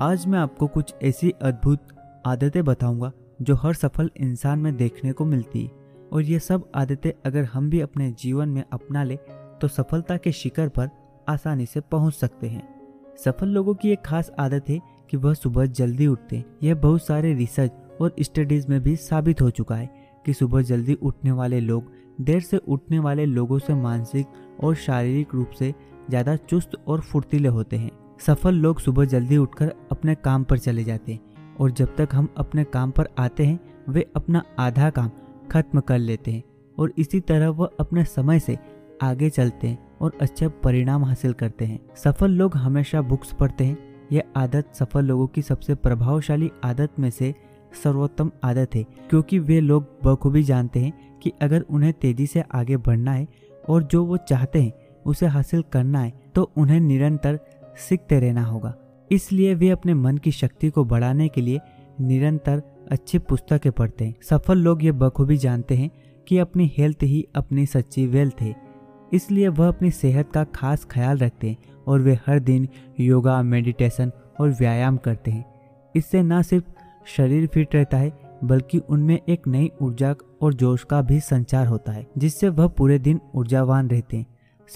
आज मैं आपको कुछ ऐसी अद्भुत आदतें बताऊँगा जो हर सफल इंसान में देखने को मिलती है। और ये सब आदतें अगर हम भी अपने जीवन में अपना ले तो सफलता के शिखर पर आसानी से पहुँच सकते हैं। सफल लोगों की एक खास आदत है कि वह सुबह जल्दी उठते हैं। यह बहुत सारे रिसर्च और स्टडीज़ में भी साबित हो चुका है कि सुबह जल्दी उठने वाले लोग, देर से उठने वाले लोगों से मानसिक और शारीरिक रूप से ज़्यादा चुस्त और फुर्तीले होते हैं। सफल लोग सुबह जल्दी उठकर अपने काम पर चले जाते हैं और जब तक हम अपने काम पर आते हैं, वे अपना आधा काम खत्म कर लेते हैं और इसी तरह वह अपने समय से आगे चलते हैं और अच्छे परिणाम हासिल करते हैं। सफल लोग हमेशा बुक्स पढ़ते हैं। यह आदत सफल लोगों की सबसे प्रभावशाली आदत में से सर्वोत्तम आदत है, क्योंकि वे लोग बखूबी जानते हैं कि अगर उन्हें तेज़ी से आगे बढ़ना है और जो वो चाहते हैं उसे हासिल करना है तो उन्हें निरंतर सीखते रहना होगा। इसलिए वे अपने मन की शक्ति को बढ़ाने के लिए निरंतर अच्छी पुस्तकें पढ़ते हैं। सफल लोग ये बखूबी जानते हैं कि अपनी हेल्थ ही अपनी सच्ची वेल्थ है। इसलिए वह अपनी सेहत का खास ख्याल रखते हैं और वे हर दिन योगा, मेडिटेशन और व्यायाम करते हैं। इससे न सिर्फ़ शरीर फिट रहता है, बल्कि उनमें एक नई ऊर्जा और जोश का भी संचार होता है, जिससे वह पूरे दिन ऊर्जावान रहते हैं।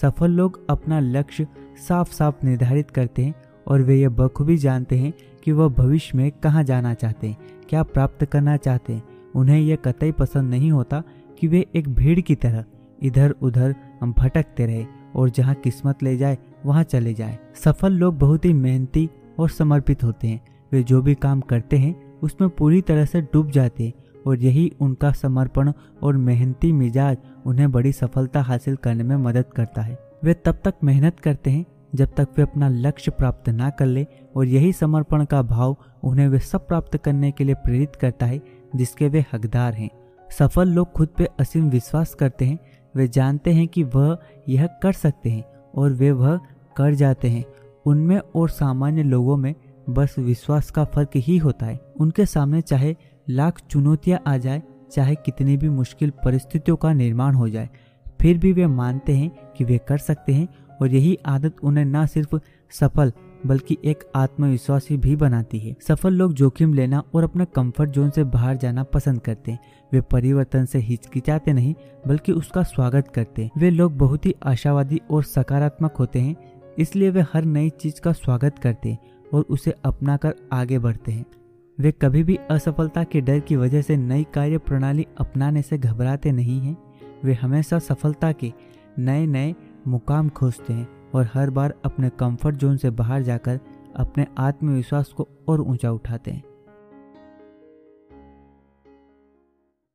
सफल लोग अपना लक्ष्य साफ़ साफ़ निर्धारित करते हैं और वे यह बखूबी जानते हैं कि वह भविष्य में कहाँ जाना चाहते हैं, क्या प्राप्त करना चाहते हैं। उन्हें यह कतई पसंद नहीं होता कि वे एक भीड़ की तरह इधर उधर भटकते रहे और जहाँ किस्मत ले जाए, वहाँ चले जाए। सफल लोग बहुत ही मेहनती और समर्पित होते हैं। वे जो भी काम करते हैं, उसमें पूरी तरह से डूब जाते हैं और यही उनका समर्पण और मेहनती मिजाज उन्हें बड़ी सफलता हासिल करने में मदद करता है। वे तब तक मेहनत करते हैं जब तक वे अपना लक्ष्य प्राप्त ना कर ले और यही समर्पण का भाव उन्हें वे सब प्राप्त करने के लिए प्रेरित करता है, जिसके वे हकदार हैं। सफल लोग खुद पे असीम विश्वास करते हैं। वे जानते हैं कि वह यह कर सकते हैं और वे वह कर जाते हैं। उनमें और सामान्य लोगों में बस विश्वास का फ़र्क ही होता है। उनके सामने चाहे लाख चुनौतियाँ आ जाए, चाहे कितनी भी मुश्किल परिस्थितियों का निर्माण हो जाए फिर भी वे मानते हैं कि वे कर सकते हैं और यही आदत उन्हें न सिर्फ़ सफल, बल्कि एक आत्मविश्वासी भी बनाती है। सफल लोग जोखिम लेना और अपने कंफर्ट जोन से बाहर जाना पसंद करते हैं। वे परिवर्तन से हिचकिचाते नहीं, बल्कि उसका स्वागत करते हैं। वे लोग बहुत ही आशावादी और सकारात्मक होते हैं, इसलिए वे हर नई चीज़ का स्वागत करते हैं और उसे अपना कर आगे बढ़ते हैं। वे कभी भी असफलता के डर की वजह से नई कार्य प्रणाली अपनाने से घबराते नहीं हैं। वे हमेशा सफलता के नए नए मुकाम खोजते हैं और हर बार अपने कंफर्ट जोन से बाहर जाकर अपने आत्मविश्वास को और ऊँचा उठाते हैं।